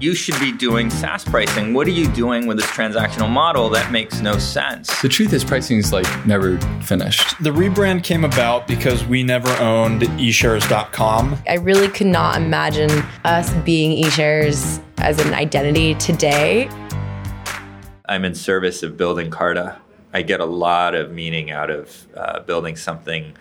You should be doing SaaS pricing. What are you doing with this transactional model? That makes no sense. The truth is, pricing is like never finished. The rebrand came about because we never owned eShares.com. I really could not imagine us being eShares as an identity today. I'm in service of building Carta. I get a lot of meaning out of uh, building something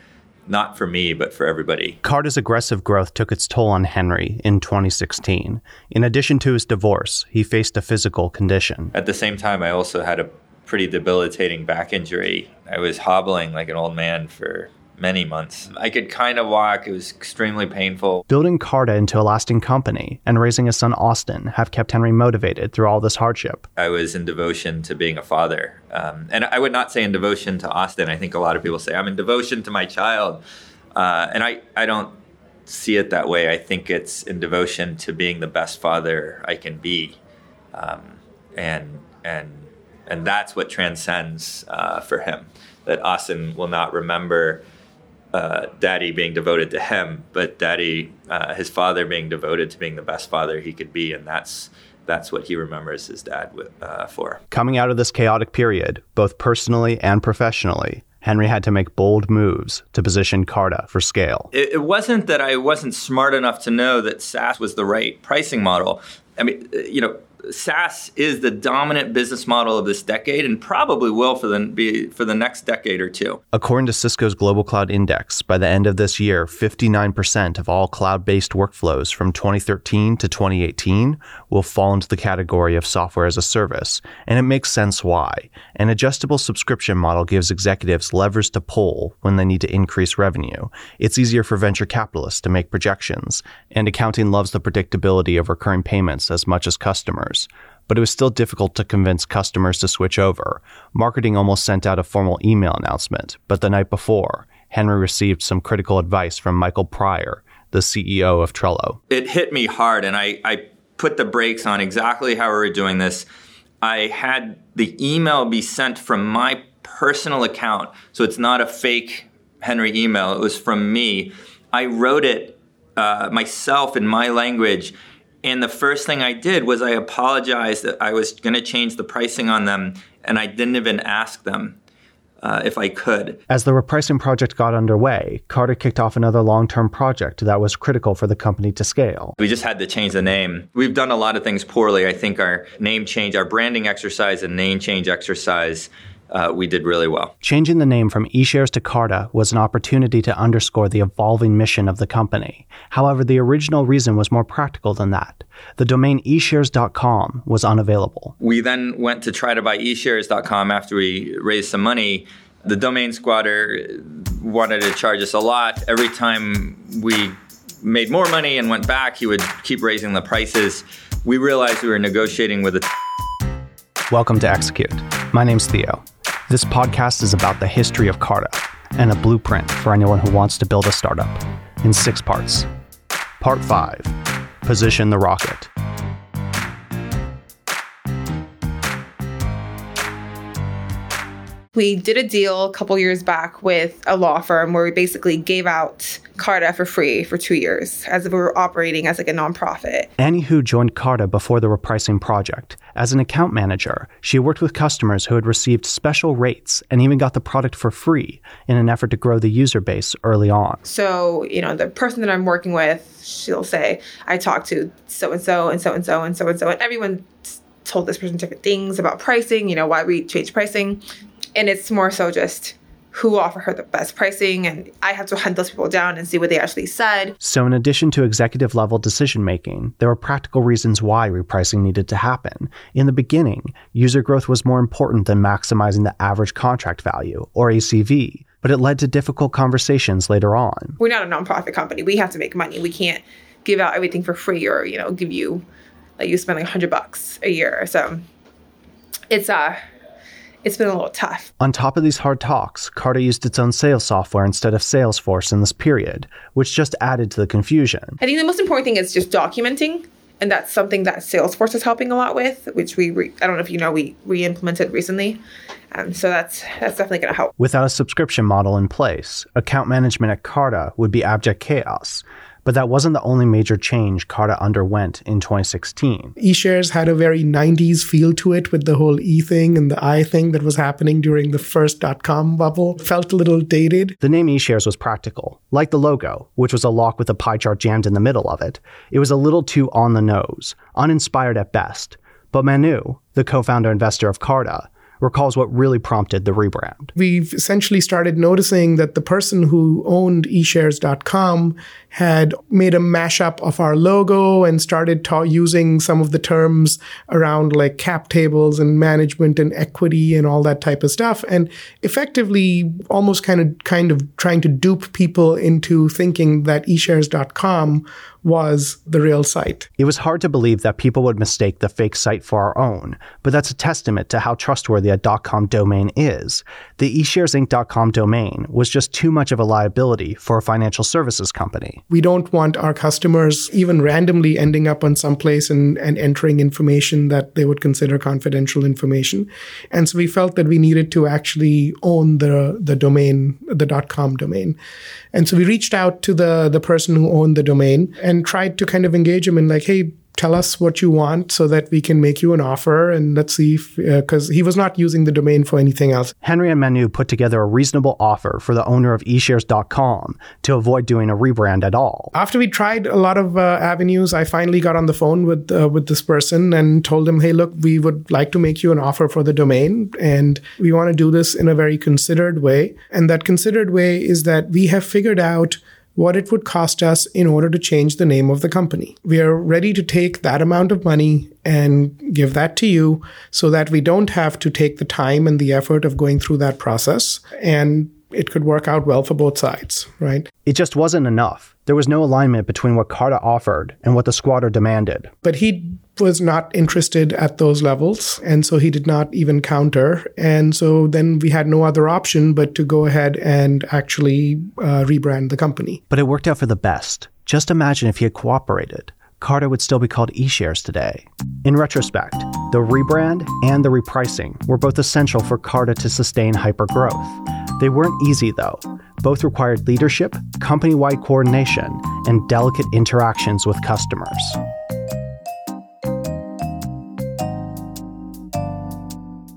not for me, but for everybody. Carta's aggressive growth took its toll on Henry in 2016. In addition to his divorce, he faced a physical condition. At the same time, I also had a pretty debilitating back injury. I was hobbling like an old man for many months. I could kind of walk. It was extremely painful. Building Carta into a lasting company and raising his son Austin have kept Henry motivated through all this hardship. I was in devotion to being a father. Um, and I would not say in devotion to Austin. I think a lot of people say I'm in devotion to my child. Uh, and I, I don't see it that way. I think it's in devotion to being the best father I can be. Um, and, and, and that's what transcends uh, for him. That Austin will not remember uh, daddy being devoted to him, but daddy, uh, his father being devoted to being the best father he could be, and that's that's what he remembers his dad uh, for. Coming out of this chaotic period, both personally and professionally, Henry had to make bold moves to position Carta for scale. It, it wasn't that I wasn't smart enough to know that SaaS was the right pricing model. I mean, you know, SaaS is the dominant business model of this decade and probably will for the be for the next decade or two. According to Cisco's Global Cloud Index, by the end of this year, 59% of all cloud-based workflows from 2013 to 2018 will fall into the category of software as a service, and it makes sense why. An adjustable subscription model gives executives levers to pull when they need to increase revenue. It's easier for venture capitalists to make projections, and accounting loves the predictability of recurring payments as much as customers but it was still difficult to convince customers to switch over. Marketing almost sent out a formal email announcement, but the night before, Henry received some critical advice from Michael Pryor, the CEO of Trello. It hit me hard, and I, I put the brakes on exactly how we were doing this. I had the email be sent from my personal account, so it's not a fake Henry email, it was from me. I wrote it uh, myself in my language and the first thing I did was I apologized that I was going to change the pricing on them, and I didn't even ask them. Uh, if I could. As the repricing project got underway, Carta kicked off another long term project that was critical for the company to scale. We just had to change the name. We've done a lot of things poorly. I think our name change, our branding exercise, and name change exercise uh, we did really well. Changing the name from eShares to Carta was an opportunity to underscore the evolving mission of the company. However, the original reason was more practical than that. The domain eShares.com was unavailable. We then went to try to buy eShares.com after we raised some money. The domain squatter wanted to charge us a lot. Every time we made more money and went back, he would keep raising the prices. We realized we were negotiating with a. Welcome to Execute. My name's Theo. This podcast is about the history of Carta and a blueprint for anyone who wants to build a startup in six parts. Part 5 Position the Rocket. We did a deal a couple years back with a law firm where we basically gave out Carta for free for two years as if we were operating as like a nonprofit. Annie Hu joined Carta before the repricing project. As an account manager, she worked with customers who had received special rates and even got the product for free in an effort to grow the user base early on. So, you know, the person that I'm working with, she'll say, I talked to so and so and so and so and so and so, and everyone told this person different things about pricing, you know, why we changed pricing and it's more so just who offer her the best pricing and I have to hunt those people down and see what they actually said. So in addition to executive level decision making, there were practical reasons why repricing needed to happen. In the beginning, user growth was more important than maximizing the average contract value or ACV, but it led to difficult conversations later on. We're not a nonprofit company. We have to make money. We can't give out everything for free or, you know, give you like you spend like 100 bucks a year. Or so it's uh it's been a little tough. On top of these hard talks, Carta used its own sales software instead of Salesforce in this period, which just added to the confusion. I think the most important thing is just documenting. And that's something that Salesforce is helping a lot with, which we, re- I don't know if you know, we re-implemented recently. Um, so that's that's definitely going to help. Without a subscription model in place, account management at Carta would be abject chaos. But that wasn't the only major change Carta underwent in 2016. eShares had a very 90s feel to it with the whole E thing and the I thing that was happening during the first dot com bubble. Felt a little dated. The name eShares was practical. Like the logo, which was a lock with a pie chart jammed in the middle of it, it was a little too on the nose, uninspired at best. But Manu, the co founder investor of Carta, recalls what really prompted the rebrand. We've essentially started noticing that the person who owned eShares.com had made a mashup of our logo and started ta- using some of the terms around like cap tables and management and equity and all that type of stuff and effectively almost kind of kind of trying to dupe people into thinking that eShares.com was the real site. It was hard to believe that people would mistake the fake site for our own, but that's a testament to how trustworthy a .com domain is. The eSharesInc.com domain was just too much of a liability for a financial services company. We don't want our customers even randomly ending up on some place and, and entering information that they would consider confidential information. And so we felt that we needed to actually own the, the domain, the .com domain. And so we reached out to the, the person who owned the domain and tried to kind of engage him in like, hey, tell us what you want so that we can make you an offer and let's see if because uh, he was not using the domain for anything else. Henry and manu put together a reasonable offer for the owner of eshares.com to avoid doing a rebrand at all. After we tried a lot of uh, avenues i finally got on the phone with uh, with this person and told him hey look we would like to make you an offer for the domain and we want to do this in a very considered way. And that considered way is that we have figured out what it would cost us in order to change the name of the company. We are ready to take that amount of money and give that to you so that we don't have to take the time and the effort of going through that process. And it could work out well for both sides, right? It just wasn't enough. There was no alignment between what Carta offered and what the squatter demanded. But he was not interested at those levels, and so he did not even counter. And so then we had no other option but to go ahead and actually uh, rebrand the company. But it worked out for the best. Just imagine if he had cooperated. Carta would still be called eShares today. In retrospect, the rebrand and the repricing were both essential for Carta to sustain hypergrowth. They weren't easy, though. Both required leadership, company wide coordination, and delicate interactions with customers.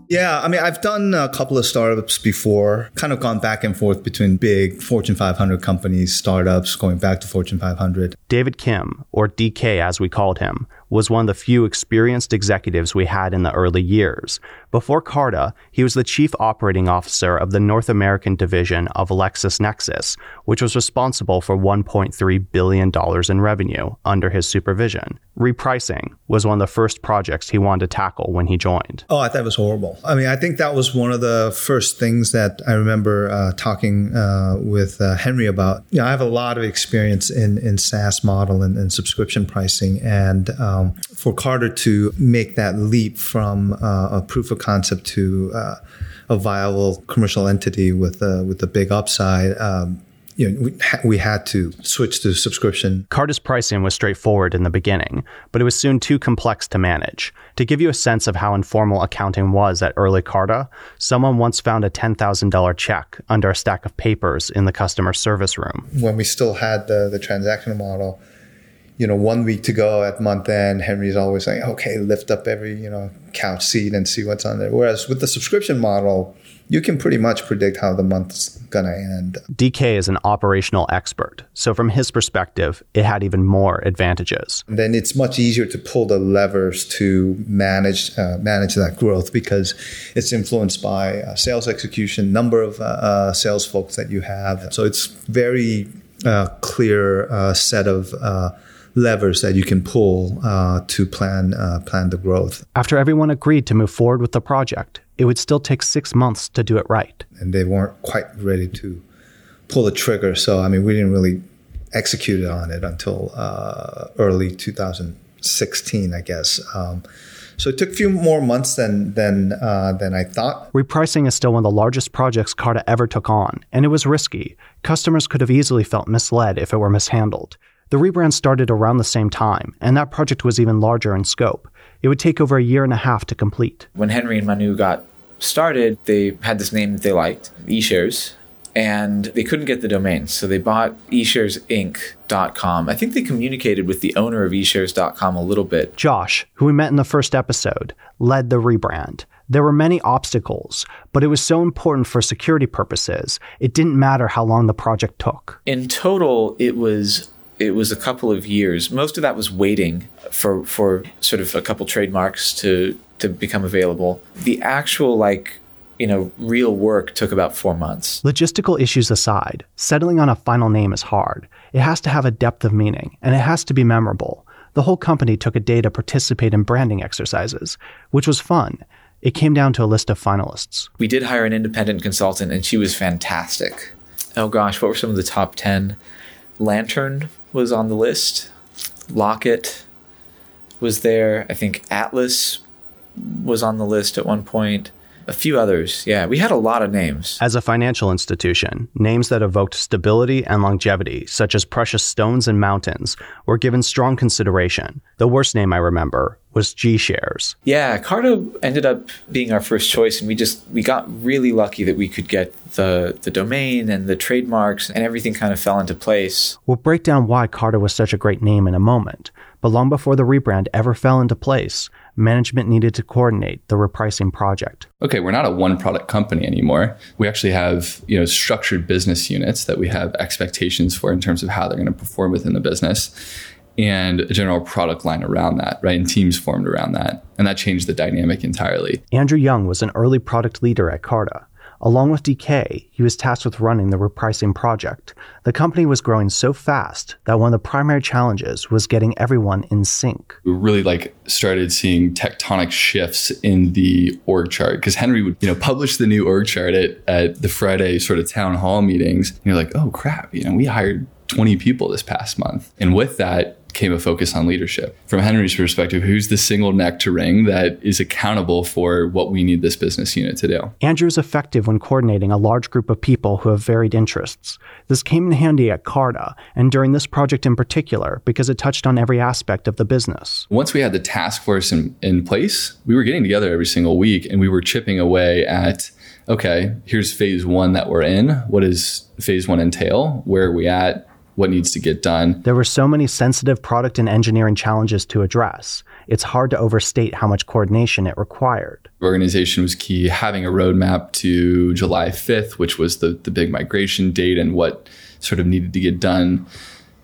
Yeah, I mean, I've done a couple of startups before, kind of gone back and forth between big Fortune 500 companies, startups, going back to Fortune 500. David Kim, or DK as we called him, was one of the few experienced executives we had in the early years. Before Carta, he was the chief operating officer of the North American division of LexisNexis, which was responsible for $1.3 billion in revenue under his supervision. Repricing was one of the first projects he wanted to tackle when he joined. Oh, I thought it was horrible. I mean, I think that was one of the first things that I remember uh, talking uh, with uh, Henry about. You know, I have a lot of experience in, in SaaS model and, and subscription pricing, and um, for Carta to make that leap from uh, a proof of concept to uh, a viable commercial entity with a, with a big upside. Um, you know, we, ha- we had to switch to subscription. Carta's pricing was straightforward in the beginning, but it was soon too complex to manage. To give you a sense of how informal accounting was at early Carta, someone once found a $10,000 check under a stack of papers in the customer service room. When we still had the, the transactional model, you know, one week to go at month end, Henry's always saying, okay, lift up every, you know, couch seat and see what's on there. Whereas with the subscription model, you can pretty much predict how the month's gonna end. DK is an operational expert, so from his perspective, it had even more advantages. And then it's much easier to pull the levers to manage uh, manage that growth because it's influenced by uh, sales execution, number of uh, uh sales folks that you have. So it's very uh, clear uh, set of levers that you can pull uh, to plan uh, plan the growth. After everyone agreed to move forward with the project, it would still take six months to do it right. And they weren't quite ready to pull the trigger. So I mean, we didn't really execute on it until uh, early 2016, I guess. Um, so it took a few more months than than uh, than I thought. Repricing is still one of the largest projects Carta ever took on, and it was risky. Customers could have easily felt misled if it were mishandled. The rebrand started around the same time, and that project was even larger in scope. It would take over a year and a half to complete. When Henry and Manu got started, they had this name that they liked, eShares. and they couldn't get the domain. So they bought eSharesInc.com. I think they communicated with the owner of eShares.com a little bit. Josh, who we met in the first episode, led the rebrand. There were many obstacles, but it was so important for security purposes, it didn't matter how long the project took. In total, it was it was a couple of years. Most of that was waiting for for sort of a couple trademarks to to become available. The actual like you know, real work took about four months. Logistical issues aside, settling on a final name is hard. It has to have a depth of meaning, and it has to be memorable. The whole company took a day to participate in branding exercises, which was fun. It came down to a list of finalists. We did hire an independent consultant, and she was fantastic. Oh gosh, what were some of the top 10? Lantern was on the list, Locket was there. I think Atlas was on the list at one point a few others. Yeah, we had a lot of names. As a financial institution, names that evoked stability and longevity, such as precious stones and mountains, were given strong consideration. The worst name I remember was G Shares. Yeah, Carta ended up being our first choice, and we just we got really lucky that we could get the the domain and the trademarks, and everything kind of fell into place. We'll break down why Carta was such a great name in a moment. But long before the rebrand ever fell into place, management needed to coordinate the repricing project. Okay, we're not a one product company anymore. We actually have, you know, structured business units that we have expectations for in terms of how they're going to perform within the business and a general product line around that, right? And teams formed around that. And that changed the dynamic entirely. Andrew Young was an early product leader at Carta. Along with DK, he was tasked with running the repricing project. The company was growing so fast that one of the primary challenges was getting everyone in sync. We really like started seeing tectonic shifts in the org chart because Henry would, you know, publish the new org chart at, at the Friday sort of town hall meetings. And you're like, oh crap, you know, we hired 20 people this past month. And with that, came a focus on leadership. From Henry's perspective, who's the single neck to wring that is accountable for what we need this business unit to do? Andrew is effective when coordinating a large group of people who have varied interests. This came in handy at Carta, and during this project in particular, because it touched on every aspect of the business. Once we had the task force in, in place, we were getting together every single week and we were chipping away at okay, here's phase one that we're in. What does phase one entail? Where are we at? What needs to get done. There were so many sensitive product and engineering challenges to address. It's hard to overstate how much coordination it required. Organization was key. Having a roadmap to July 5th, which was the, the big migration date, and what sort of needed to get done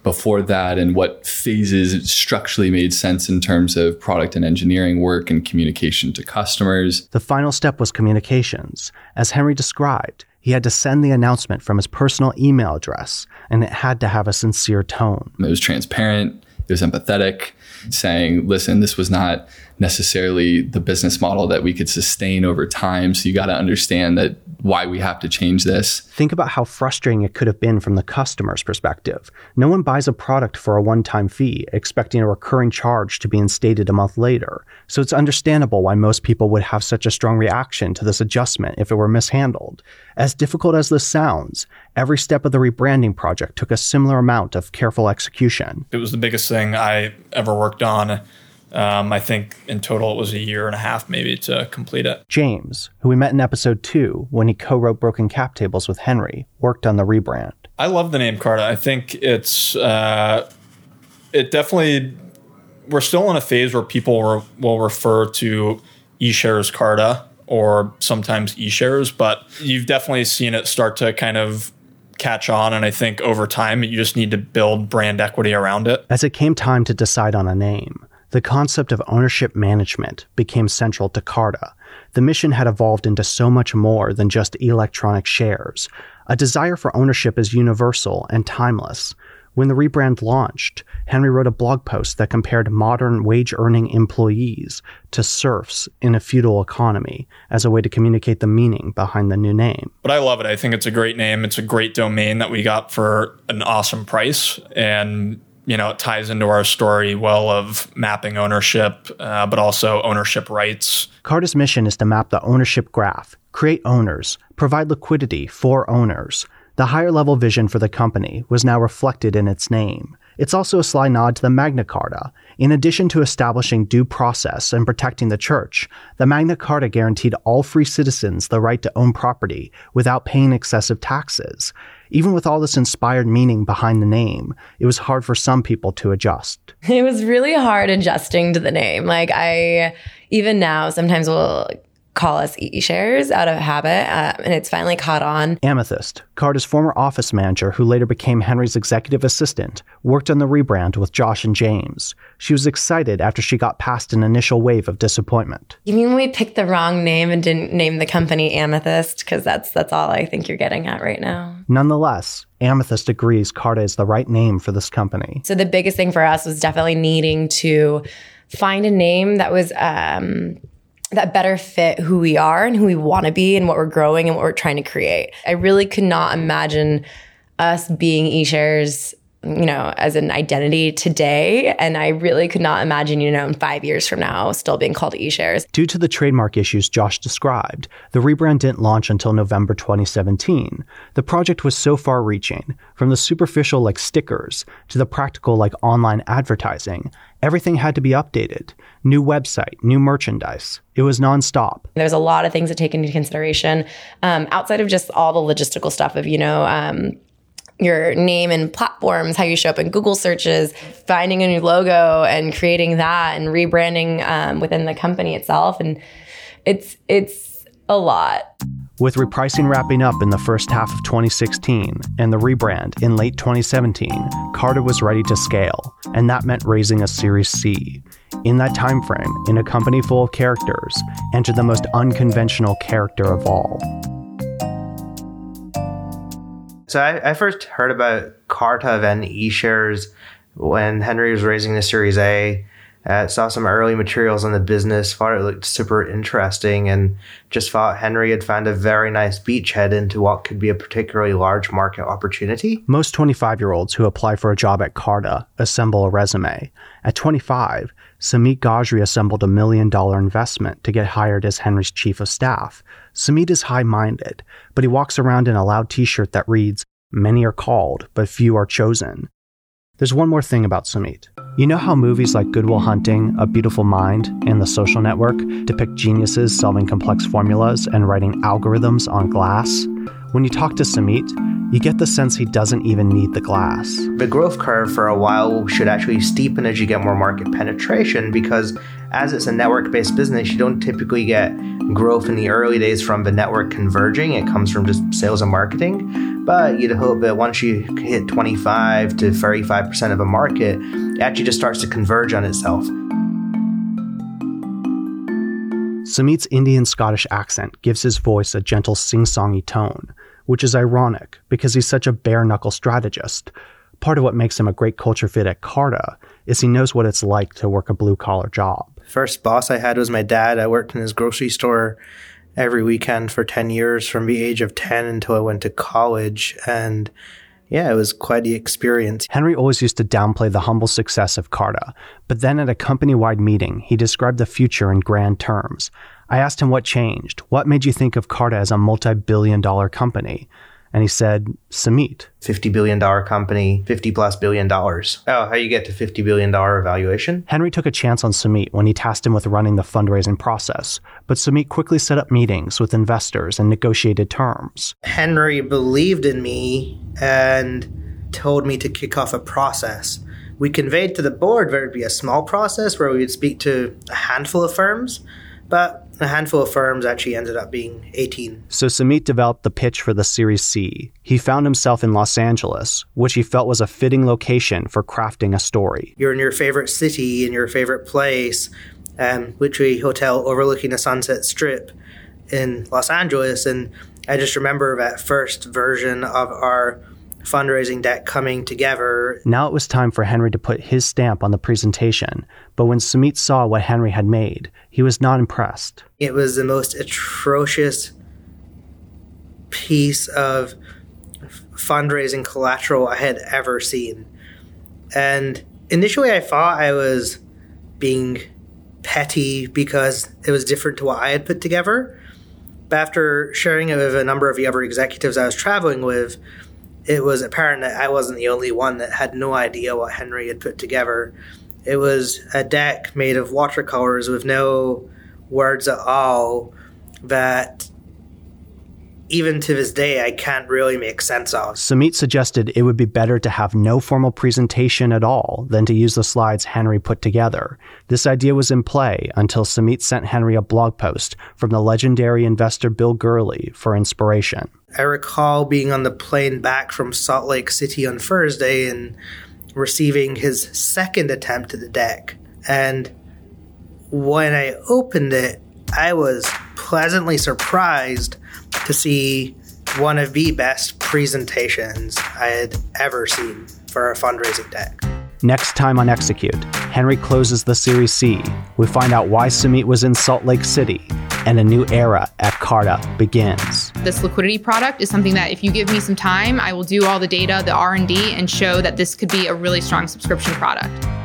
before that, and what phases structurally made sense in terms of product and engineering work and communication to customers. The final step was communications. As Henry described, he had to send the announcement from his personal email address, and it had to have a sincere tone. It was transparent, it was empathetic, saying, listen, this was not necessarily the business model that we could sustain over time. So you got to understand that why we have to change this. Think about how frustrating it could have been from the customer's perspective. No one buys a product for a one time fee, expecting a recurring charge to be instated a month later. So it's understandable why most people would have such a strong reaction to this adjustment if it were mishandled. As difficult as this sounds, every step of the rebranding project took a similar amount of careful execution. It was the biggest thing I ever worked on um, I think in total it was a year and a half maybe to complete it. James, who we met in episode two when he co wrote Broken Cap Tables with Henry, worked on the rebrand. I love the name Carta. I think it's, uh, it definitely, we're still in a phase where people re- will refer to eShares Carta or sometimes eShares, but you've definitely seen it start to kind of catch on. And I think over time, you just need to build brand equity around it. As it came time to decide on a name, the concept of ownership management became central to Carta. The mission had evolved into so much more than just electronic shares. A desire for ownership is universal and timeless. When the rebrand launched, Henry wrote a blog post that compared modern wage earning employees to serfs in a feudal economy as a way to communicate the meaning behind the new name. But I love it. I think it's a great name. It's a great domain that we got for an awesome price. And you know, it ties into our story well of mapping ownership, uh, but also ownership rights. Carta's mission is to map the ownership graph, create owners, provide liquidity for owners. The higher level vision for the company was now reflected in its name. It's also a sly nod to the Magna Carta. In addition to establishing due process and protecting the church, the Magna Carta guaranteed all free citizens the right to own property without paying excessive taxes. Even with all this inspired meaning behind the name, it was hard for some people to adjust. It was really hard adjusting to the name. Like I, even now, sometimes will call us E shares out of habit, uh, and it's finally caught on. Amethyst, Carta's former office manager who later became Henry's executive assistant, worked on the rebrand with Josh and James. She was excited after she got past an initial wave of disappointment. You mean we picked the wrong name and didn't name the company Amethyst? Because that's that's all I think you're getting at right now. Nonetheless, Amethyst agrees Carta is the right name for this company. So the biggest thing for us was definitely needing to find a name that was um, that better fit who we are and who we want to be and what we're growing and what we're trying to create. I really could not imagine us being eShares you know, as an identity today. And I really could not imagine, you know, in five years from now still being called eShares. Due to the trademark issues Josh described, the rebrand didn't launch until November 2017. The project was so far reaching, from the superficial like stickers to the practical like online advertising. Everything had to be updated. New website, new merchandise. It was nonstop. There's a lot of things to take into consideration um, outside of just all the logistical stuff of, you know, um, your name and platforms, how you show up in Google searches, finding a new logo and creating that and rebranding um, within the company itself. And it's, it's a lot. With repricing wrapping up in the first half of 2016 and the rebrand in late 2017, Carta was ready to scale, and that meant raising a Series C. In that time frame, in a company full of characters, entered the most unconventional character of all, so I, I, first heard about Carta and eShares when Henry was raising the Series A. Uh, saw some early materials on the business, thought it looked super interesting, and just thought Henry had found a very nice beachhead into what could be a particularly large market opportunity. Most 25 year olds who apply for a job at Carta assemble a resume. At 25, Samit Gajri assembled a million dollar investment to get hired as Henry's chief of staff. Samit is high minded, but he walks around in a loud t shirt that reads, Many are called, but few are chosen. There's one more thing about Samit. You know how movies like Good Will Hunting, A Beautiful Mind, and The Social Network depict geniuses solving complex formulas and writing algorithms on glass? When you talk to Samit, you get the sense he doesn't even need the glass. The growth curve for a while should actually steepen as you get more market penetration because as it's a network based business, you don't typically get growth in the early days from the network converging. It comes from just sales and marketing. But you'd hope that once you hit 25 to 35% of a market, it actually just starts to converge on itself. Samit's Indian Scottish accent gives his voice a gentle sing songy tone, which is ironic because he's such a bare knuckle strategist. Part of what makes him a great culture fit at Carta is he knows what it's like to work a blue collar job. First boss I had was my dad. I worked in his grocery store every weekend for 10 years from the age of 10 until I went to college. And yeah, it was quite the experience. Henry always used to downplay the humble success of Carta, but then at a company wide meeting, he described the future in grand terms. I asked him what changed. What made you think of Carta as a multi billion dollar company? And he said, Samit. $50 billion company, 50 plus billion dollars. Oh, how you get to $50 billion valuation? Henry took a chance on Samit when he tasked him with running the fundraising process, but Samit quickly set up meetings with investors and negotiated terms. Henry believed in me and told me to kick off a process. We conveyed to the board where it'd be a small process where we would speak to a handful of firms, but a handful of firms actually ended up being 18. So Samit developed the pitch for the Series C. He found himself in Los Angeles, which he felt was a fitting location for crafting a story. You're in your favorite city, in your favorite place, um, literally hotel overlooking the Sunset Strip in Los Angeles. And I just remember that first version of our fundraising deck coming together. Now it was time for Henry to put his stamp on the presentation, but when Samit saw what Henry had made, he was not impressed. It was the most atrocious piece of fundraising collateral I had ever seen. And initially I thought I was being petty because it was different to what I had put together. But after sharing it with a number of the other executives I was traveling with, it was apparent that I wasn't the only one that had no idea what Henry had put together. It was a deck made of watercolors with no words at all that even to this day I can't really make sense of. Samit suggested it would be better to have no formal presentation at all than to use the slides Henry put together. This idea was in play until Samit sent Henry a blog post from the legendary investor Bill Gurley for inspiration. I recall being on the plane back from Salt Lake City on Thursday and receiving his second attempt at the deck. And when I opened it, I was pleasantly surprised to see one of the best presentations I had ever seen for a fundraising deck. Next time on Execute, Henry closes the Series C. We find out why Sumit was in Salt Lake City, and a new era at Carta begins. This liquidity product is something that if you give me some time, I will do all the data, the R&D and show that this could be a really strong subscription product.